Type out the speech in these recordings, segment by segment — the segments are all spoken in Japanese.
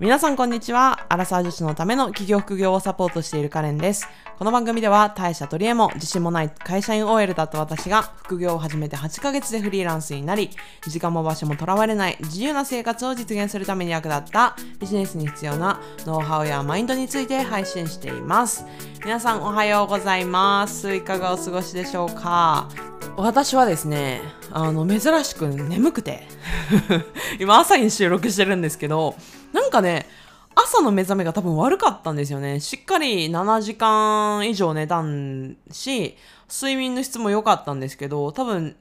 皆さんこんにちは。アラサー女子のための企業副業をサポートしているカレンです。この番組では大社取り柄も自信もない会社員 OL だった私が副業を始めて8ヶ月でフリーランスになり、時間も場所もとらわれない自由な生活を実現するために役立ったビジネスに必要なノウハウやマインドについて配信しています。皆さんおはようございます。いかがお過ごしでしょうか？私はですね、あの、珍しく眠くて、今朝に収録してるんですけど、なんかね、朝の目覚めが多分悪かったんですよね。しっかり7時間以上寝たんし、睡眠の質も良かったんですけど、多分、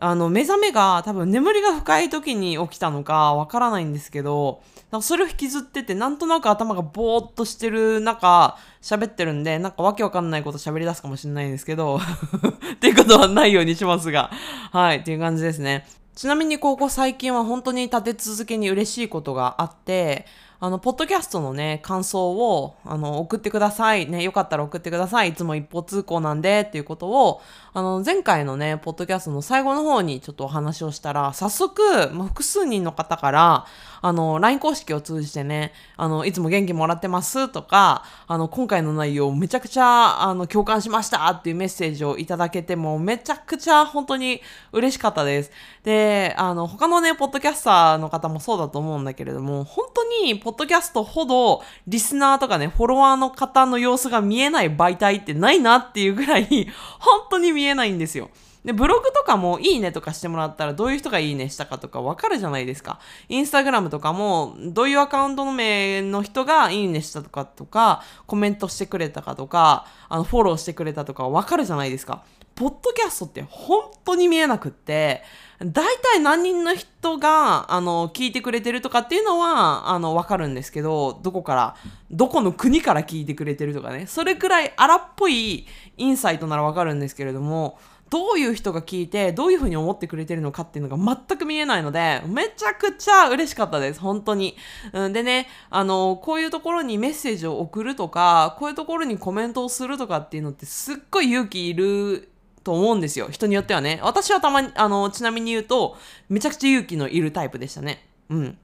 あの、目覚めが多分眠りが深い時に起きたのかわからないんですけど、なんかそれを引きずってて、なんとなく頭がぼーっとしてる中、喋ってるんで、なんかわけわかんないこと喋り出すかもしれないんですけど、っていうことはないようにしますが、はい、っていう感じですね。ちなみにここ最近は本当に立て続けに嬉しいことがあって、あの、ポッドキャストのね、感想を、あの、送ってください。ね、よかったら送ってください。いつも一方通行なんで、っていうことを、あの、前回のね、ポッドキャストの最後の方にちょっとお話をしたら、早速、まあ、複数人の方から、あの、LINE 公式を通じてね、あの、いつも元気もらってますとか、あの、今回の内容めちゃくちゃ、あの、共感しましたっていうメッセージをいただけても、めちゃくちゃ本当に嬉しかったです。で、あの、他のね、ポッドキャスターの方もそうだと思うんだけれども、本当に、ポッポッドキャストほど、リスナーとかね、フォロワーの方の様子が見えない媒体ってないなっていうぐらい、本当に見えないんですよ。で、ブログとかもいいねとかしてもらったらどういう人がいいねしたかとかわかるじゃないですか。インスタグラムとかもどういうアカウントの名の人がいいねしたとかとか、コメントしてくれたかとか、あの、フォローしてくれたとかわかるじゃないですか。ポッドキャストって本当に見えなくって、大体何人の人が、あの、聞いてくれてるとかっていうのは、あの、わかるんですけど、どこから、どこの国から聞いてくれてるとかね、それくらい荒っぽいインサイトならわかるんですけれども、どういう人が聞いて、どういうふうに思ってくれてるのかっていうのが全く見えないので、めちゃくちゃ嬉しかったです。本当に。うん、でね、あの、こういうところにメッセージを送るとか、こういうところにコメントをするとかっていうのってすっごい勇気いると思うんですよ。人によってはね。私はたまに、あの、ちなみに言うと、めちゃくちゃ勇気のいるタイプでしたね。うん。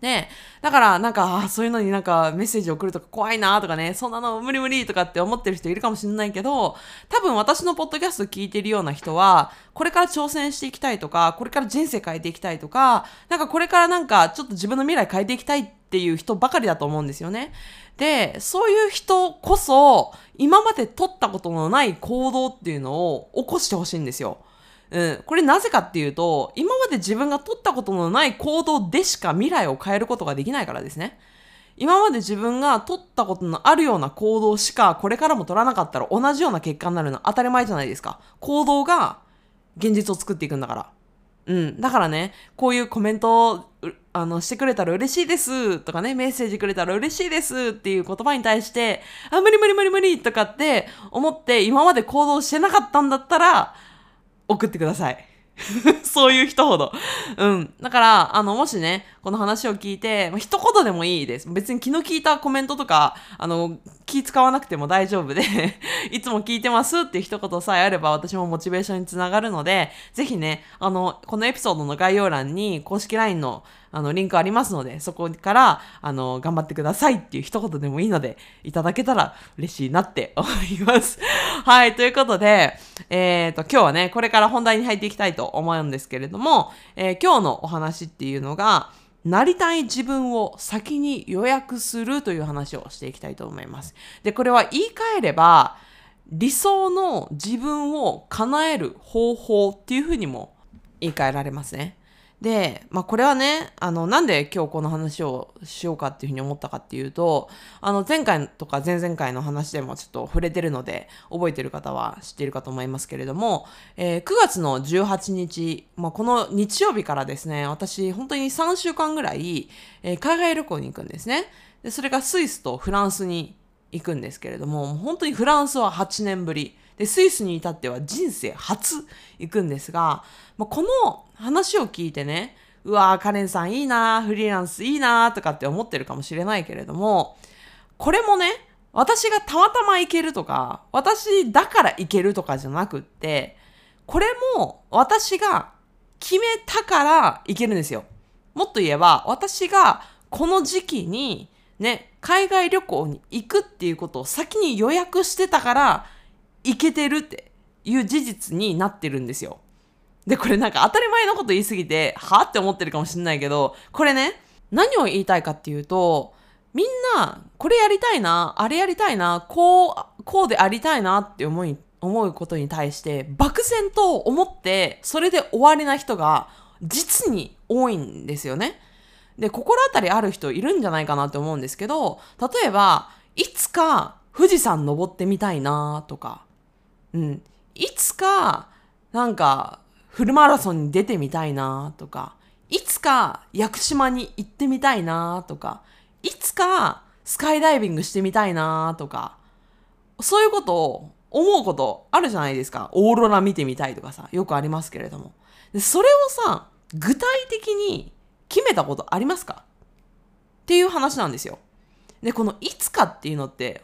で、だからなんか、そういうのになんかメッセージ送るとか怖いなとかね、そんなの無理無理とかって思ってる人いるかもしれないけど、多分私のポッドキャスト聞いてるような人は、これから挑戦していきたいとか、これから人生変えていきたいとか、なんかこれからなんかちょっと自分の未来変えていきたいっていう人ばかりだと思うんですよね。で、そういう人こそ、今まで取ったことのない行動っていうのを起こしてほしいんですよ。うん。これなぜかっていうと、今まで自分が取ったことのない行動でしか未来を変えることができないからですね。今まで自分が取ったことのあるような行動しかこれからも取らなかったら同じような結果になるのは当たり前じゃないですか。行動が現実を作っていくんだから。うん。だからね、こういうコメントをあのしてくれたら嬉しいですとかね、メッセージくれたら嬉しいですっていう言葉に対して、あ、無理無理無理無理とかって思って今まで行動してなかったんだったら、送ってください。そういう人ほど。うん。だから、あの、もしね、この話を聞いて、まあ、一言でもいいです。別に気の利いたコメントとか、あの、気使わなくても大丈夫で、いつも聞いてますって一言さえあれば私もモチベーションにつながるので、ぜひね、あの、このエピソードの概要欄に公式 LINE のあの、リンクありますので、そこから、あの、頑張ってくださいっていう一言でもいいので、いただけたら嬉しいなって思います。はい、ということで、えっ、と、今日はね、これから本題に入っていきたいと思うんですけれども、えー今日のお話っていうのが、なりたい自分を先に予約するという話をしていきたいと思います。で、これは言い換えれば、理想の自分を叶える方法っていうふうにも言い換えられますね。で、まあこれはね、あの、なんで今日この話をしようかっていうふうに思ったかっていうと、あの、前回とか前々回の話でもちょっと触れてるので、覚えてる方は知っているかと思いますけれども、えー9月の18日、まあこの日曜日からですね、私本当に3週間ぐらい、えー海外旅行に行くんですね。で、それがスイスとフランスに行くんですけれども、も本当にフランスは8年ぶり。で、スイスに至っては人生初行くんですが、まあ、この話を聞いてね、うわー、カレンさんいいなフリーランスいいなとかって思ってるかもしれないけれども、これもね、私がたまたま行けるとか、私だから行けるとかじゃなくって、これも私が決めたから行けるんですよ。もっと言えば、私がこの時期にね、海外旅行に行くっていうことを先に予約してたから行けてるっていう事実になってるんですよ。で、これなんか当たり前のこと言いすぎて、はって思ってるかもしんないけど、これね、何を言いたいかっていうと、みんな、これやりたいな、あれやりたいな、こう、こうでありたいなって思い、思うことに対して、漠然と思って、それで終わりな人が、実に多いんですよね。で、心当たりある人いるんじゃないかなって思うんですけど、例えば、いつか富士山登ってみたいなとか、うん、いつか、なんか、フルマラソンに出てみたいなとか、いつか屋久島に行ってみたいなとか、いつかスカイダイビングしてみたいなとか、そういうことを思うことあるじゃないですか。オーロラ見てみたいとかさ、よくありますけれども。でそれをさ、具体的に決めたことありますか？っていう話なんですよ。で、このいつかっていうのって、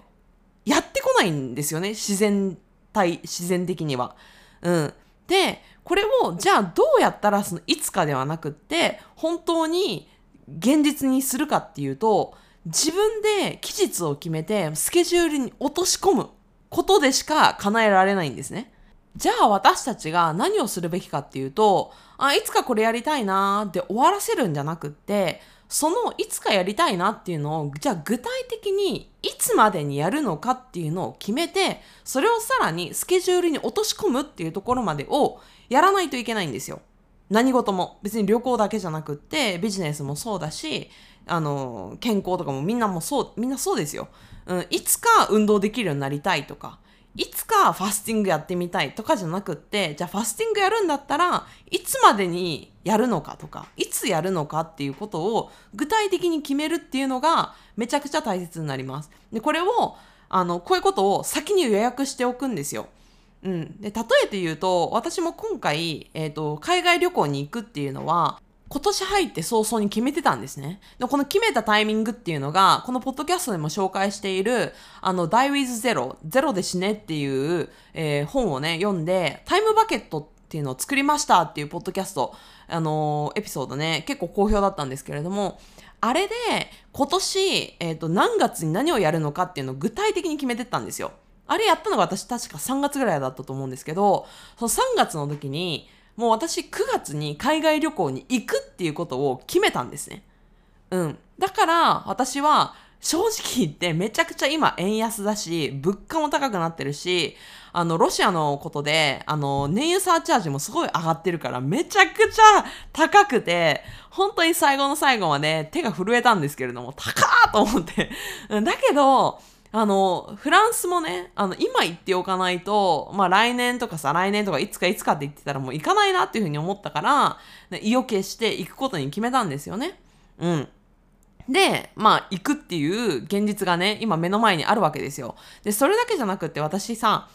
やってこないんですよね。自然体、自然的には。うん。で、これを、じゃあどうやったらそのいつかではなくって、本当に現実にするかっていうと、自分で期日を決めてスケジュールに落とし込むことでしか叶えられないんですね。じゃあ私たちが何をするべきかっていうと、あ、いつかこれやりたいなーって終わらせるんじゃなくって、そのいつかやりたいなっていうのを、じゃあ具体的にいつまでにやるのかっていうのを決めて、それをさらにスケジュールに落とし込むっていうところまでをやらないといけないんですよ。何事も。別に旅行だけじゃなくって、ビジネスもそうだし、あの、健康とかもみんなもそう、みんなそうですよ。うん、いつか運動できるようになりたいとか、いつかファスティングやってみたいとかじゃなくって、じゃあファスティングやるんだったらいつまでにやるのかとか、いつやるのかっていうことを具体的に決めるっていうのがめちゃくちゃ大切になります。で、これを、あの、こういうことを先に予約しておくんですよ。うん。で、例えて言うと、私も今回、えっ、ー、と、海外旅行に行くっていうのは、今年入って早々に決めてたんですね。で、この決めたタイミングっていうのが、このポッドキャストでも紹介している、あの、Die with Zero、ゼロで死ねっていう、えー、本をね、読んで、タイムバケットっていうのを作りましたっていうポッドキャスト、あのー、エピソードね、結構好評だったんですけれども、あれで、今年、えっ、ー、と、何月に何をやるのかっていうのを具体的に決めてったんですよ。あれやったのが私確か3月ぐらいだったと思うんですけど、その3月の時に、もう私9月に海外旅行に行くっていうことを決めたんですね。うん。だから私は正直言ってめちゃくちゃ今円安だし、物価も高くなってるし、あの、ロシアのことで、あの、燃油サーチャージもすごい上がってるから、めちゃくちゃ高くて、本当に最後の最後まで手が震えたんですけれども、高ーと思って。だけど、あの、フランスもね、あの、今行っておかないと、まあ来年とかさ、来年とかいつかいつかって言ってたらもう行かないなっていうふうに思ったから、意を決して行くことに決めたんですよね。うん。で、まあ行くっていう現実がね、今目の前にあるわけですよ。で、それだけじゃなくって私さ、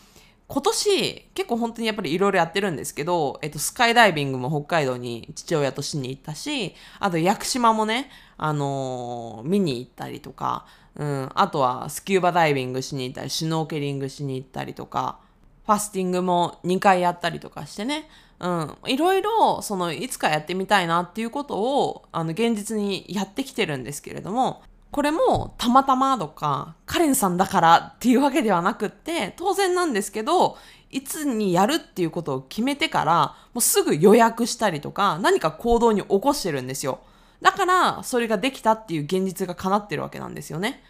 今年結構本当にやっぱりいろいろやってるんですけど、えっと、スカイダイビングも北海道に父親としに行ったし、あと屋久島もね、あのー、見に行ったりとか、うん、あとはスキューバダイビングしに行ったり、シュノーケリングしに行ったりとか、ファスティングも2回やったりとかしてね、うん、いろいろ、その、いつかやってみたいなっていうことを、あの、現実にやってきてるんですけれども、これも、たまたまとか、カレンさんだからっていうわけではなくって、当然なんですけど、いつにやるっていうことを決めてから、もうすぐ予約したりとか、何か行動に起こしてるんですよ。だから、それができたっていう現実が叶ってるわけなんですよね。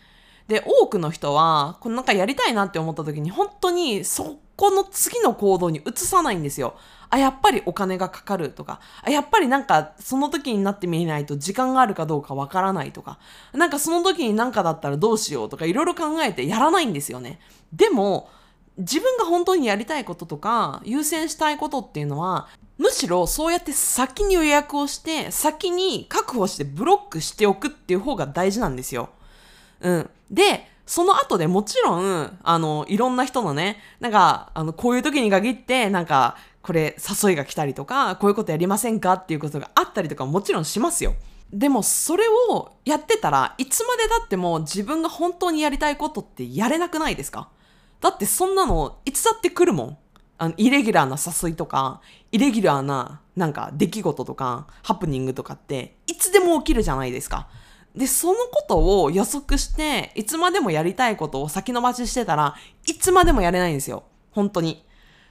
で、多くの人は、このなんかやりたいなって思った時に、本当にそこの次の行動に移さないんですよ。あ、やっぱりお金がかかるとか、あ、やっぱりなんかその時になってみないと時間があるかどうかわからないとか、なんかその時になんかだったらどうしようとかいろいろ考えてやらないんですよね。でも、自分が本当にやりたいこととか、優先したいことっていうのは、むしろそうやって先に予約をして、先に確保してブロックしておくっていう方が大事なんですよ。うん。で、その後でもちろん、あの、いろんな人のね、なんか、あの、こういう時に限って、なんか、これ誘いが来たりとか、こういうことやりませんかっていうことがあったりとかもちろんしますよ。でもそれをやってたらいつまでだっても自分が本当にやりたいことってやれなくないですか？だってそんなのいつだって来るもん。あの、イレギュラーな誘いとか、イレギュラーな、なんか、出来事とか、ハプニングとかって、いつでも起きるじゃないですか。で、そのことを予測して、いつまでもやりたいことを先延ばししてたらいつまでもやれないんですよ。本当に。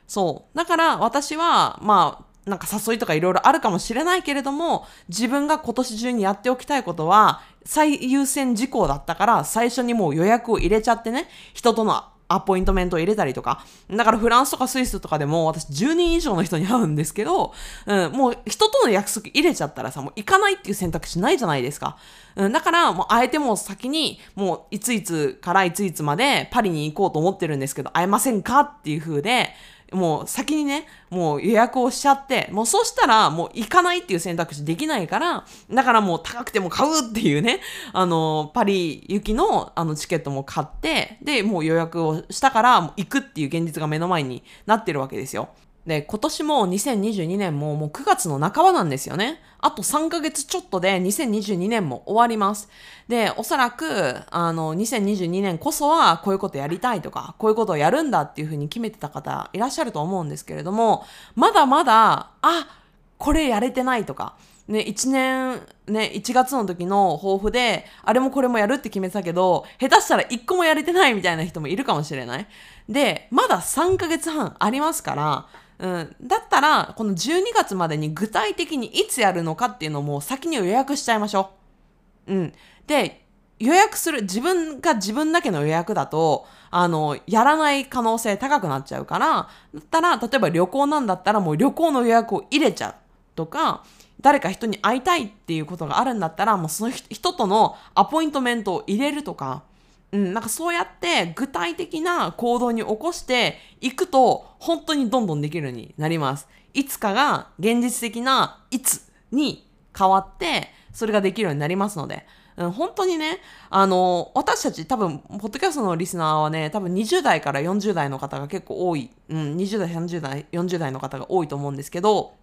そう。だから私は、まあ、なんか誘いとかいろいろあるかもしれないけれども、自分が今年中にやっておきたいことは、最優先事項だったから、最初にもう予約を入れちゃってね、人とのアポイントメントを入れたりとか。だからフランスとかスイスとかでも私10人以上の人に会うんですけど、うん、もう人との約束入れちゃったらさ、もう行かないっていう選択肢ないじゃないですか。うん、だからもうあえても先にもういついつからいついつまでパリに行こうと思ってるんですけど、会えませんかっていう風で、もう先にね、もう予約をしちゃって、もうそしたらもう行かないっていう選択肢できないから、だからもう高くても買うっていうね、あの、パリ行きのあのチケットも買って、で、もう予約をしたから行くっていう現実が目の前になってるわけですよ。で、今年も2022年ももう9月の半ばなんですよね。あと3ヶ月ちょっとで2022年も終わります。で、おそらく、あの、2022年こそはこういうことやりたいとか、こういうことをやるんだっていうふうに決めてた方いらっしゃると思うんですけれども、まだまだ、あ、これやれてないとか、ね、1年、ね、1月の時の抱負で、あれもこれもやるって決めてたけど、下手したら1個もやれてないみたいな人もいるかもしれない。で、まだ3ヶ月半ありますから、うん、だったら、この12月までに具体的にいつやるのかっていうのも先に予約しちゃいましょう。うん。で、予約する、自分が自分だけの予約だと、あの、やらない可能性高くなっちゃうから、だったら、例えば旅行なんだったらもう旅行の予約を入れちゃうとか、誰か人に会いたいっていうことがあるんだったら、もうその人とのアポイントメントを入れるとか、うん、なんかそうやって具体的な行動に起こしていくと本当にどんどんできるようになります。いつかが現実的ないつに変わってそれができるようになりますので、うん、本当にね、あの、私たち多分、ポッドキャストのリスナーはね、多分20代から40代の方が結構多い、うん、20代、30代、40代の方が多いと思うんですけど、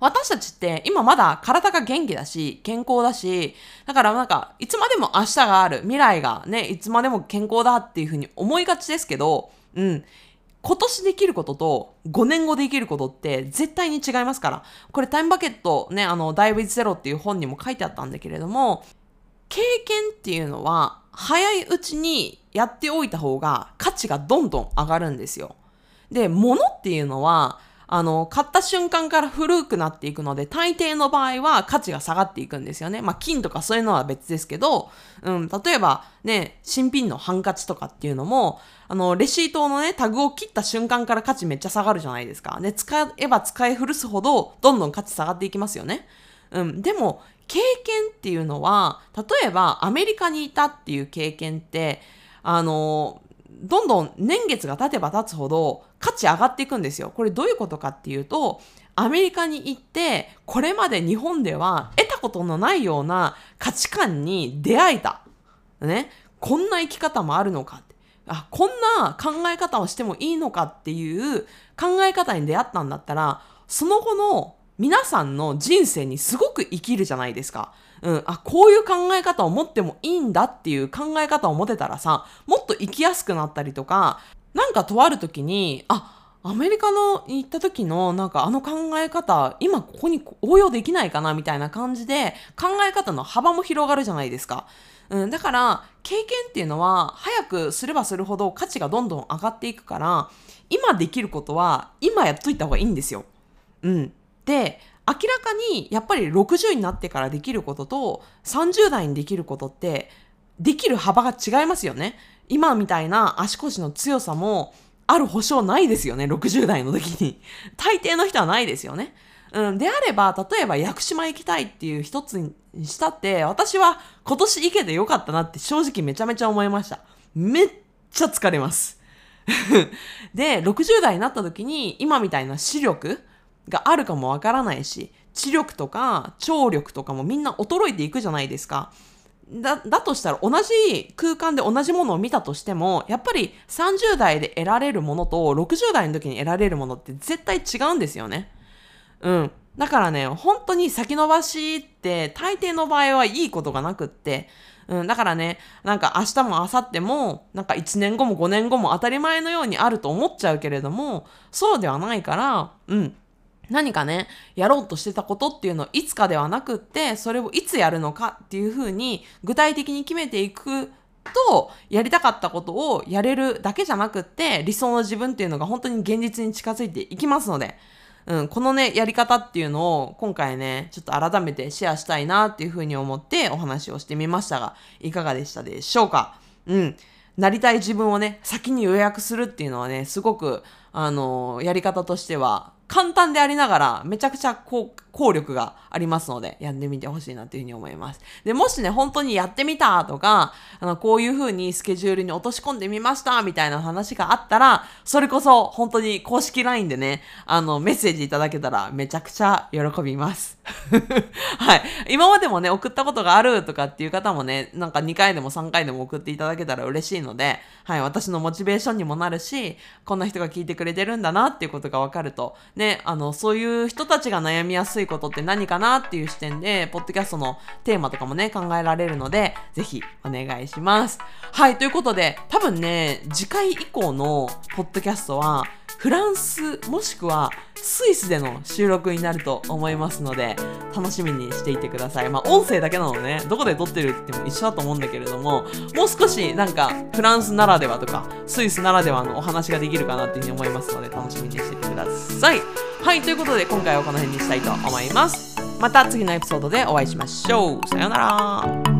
私たちって今まだ体が元気だし、健康だし、だからなんか、いつまでも明日がある、未来がね、いつまでも健康だっていうふうに思いがちですけど、うん。今年できることと5年後できることって絶対に違いますから。これタイムバケットね、あの、ダイブイズゼロっていう本にも書いてあったんだけれども、経験っていうのは早いうちにやっておいた方が価値がどんどん上がるんですよ。で、物っていうのはあの、買った瞬間から古くなっていくので、大抵の場合は価値が下がっていくんですよね。まあ、金とかそういうのは別ですけど、うん、例えばね、新品のハンカチとかっていうのも、あの、レシートのね、タグを切った瞬間から価値めっちゃ下がるじゃないですか。で、使えば使い古すほど、どんどん価値下がっていきますよね。うん、でも、経験っていうのは、例えばアメリカにいたっていう経験って、あの、どんどん年月が経てば経つほど価値上がっていくんですよ。これどういうことかっていうと、アメリカに行って、これまで日本では得たことのないような価値観に出会えた。ね。こんな生き方もあるのか。あ、こんな考え方をしてもいいのかっていう考え方に出会ったんだったら、その後の皆さんの人生にすごく生きるじゃないですか。うん、あ、こういう考え方を持ってもいいんだっていう考え方を持てたらさ、もっと生きやすくなったりとか、なんかとある時に、あ、アメリカの行った時のなんかあの考え方、今ここに応用できないかなみたいな感じで考え方の幅も広がるじゃないですか。うん、だから経験っていうのは早くすればするほど価値がどんどん上がっていくから今できることは今やっといた方がいいんですよ。うん。で、明らかにやっぱり60になってからできることと30代にできることってできる幅が違いますよね。今みたいな足腰の強さもある保証ないですよね、60代の時に。大抵の人はないですよね。うん、であれば、例えば屋久島行きたいっていう一つにしたって、私は今年行けてよかったなって正直めちゃめちゃ思いました。めっちゃ疲れます。で、60代になった時に今みたいな視力があるかもわからないし、知力とか聴力とかもみんな衰えていくじゃないですか。だ、だとしたら同じ空間で同じものを見たとしても、やっぱり30代で得られるものと60代の時に得られるものって絶対違うんですよね。うん。だからね、本当に先延ばしって大抵の場合はいいことがなくって、うん、だからね、なんか明日も明後日も、なんか1年後も5年後も当たり前のようにあると思っちゃうけれども、そうではないから、うん。何かね、やろうとしてたことっていうのをいつかではなくって、それをいつやるのかっていうふうに具体的に決めていくと、やりたかったことをやれるだけじゃなくって、理想の自分っていうのが本当に現実に近づいていきますので、うん、このね、やり方っていうのを今回ね、ちょっと改めてシェアしたいなっていうふうに思ってお話をしてみましたが、いかがでしたでしょうか？うん。なりたい自分をね、先に予約するっていうのはね、すごく、あのやり方としては簡単でありながら、めちゃくちゃ効力がありますので、やってみてほしいなというふうに思います。で、もしね、本当にやってみたとか、あの、こういうふうにスケジュールに落とし込んでみましたみたいな話があったら、それこそ本当に公式 LINE でね、あの、メッセージいただけたらめちゃくちゃ喜びます。はい。今までもね、送ったことがあるとかっていう方もね、なんか2回でも3回でも送っていただけたら嬉しいので、はい、私のモチベーションにもなるし、こんな人が聞いてくれてるんだなっていうことがわかると、ね、あの、そういう人たちが悩みやすいことって何かなっていう視点で、ポッドキャストのテーマとかもね、考えられるので、ぜひお願いします。はい、ということで、多分ね、次回以降のポッドキャストは、フランスもしくはスイスでの収録になると思いますので楽しみにしていてください。まあ音声だけなのでねどこで撮ってるっても一緒だと思うんだけれどももう少しなんかフランスならではとかスイスならではのお話ができるかなっていうふうに思いますので楽しみにしていてください。はいということで今回はこの辺にしたいと思います。また次のエピソードでお会いしましょう。さようなら。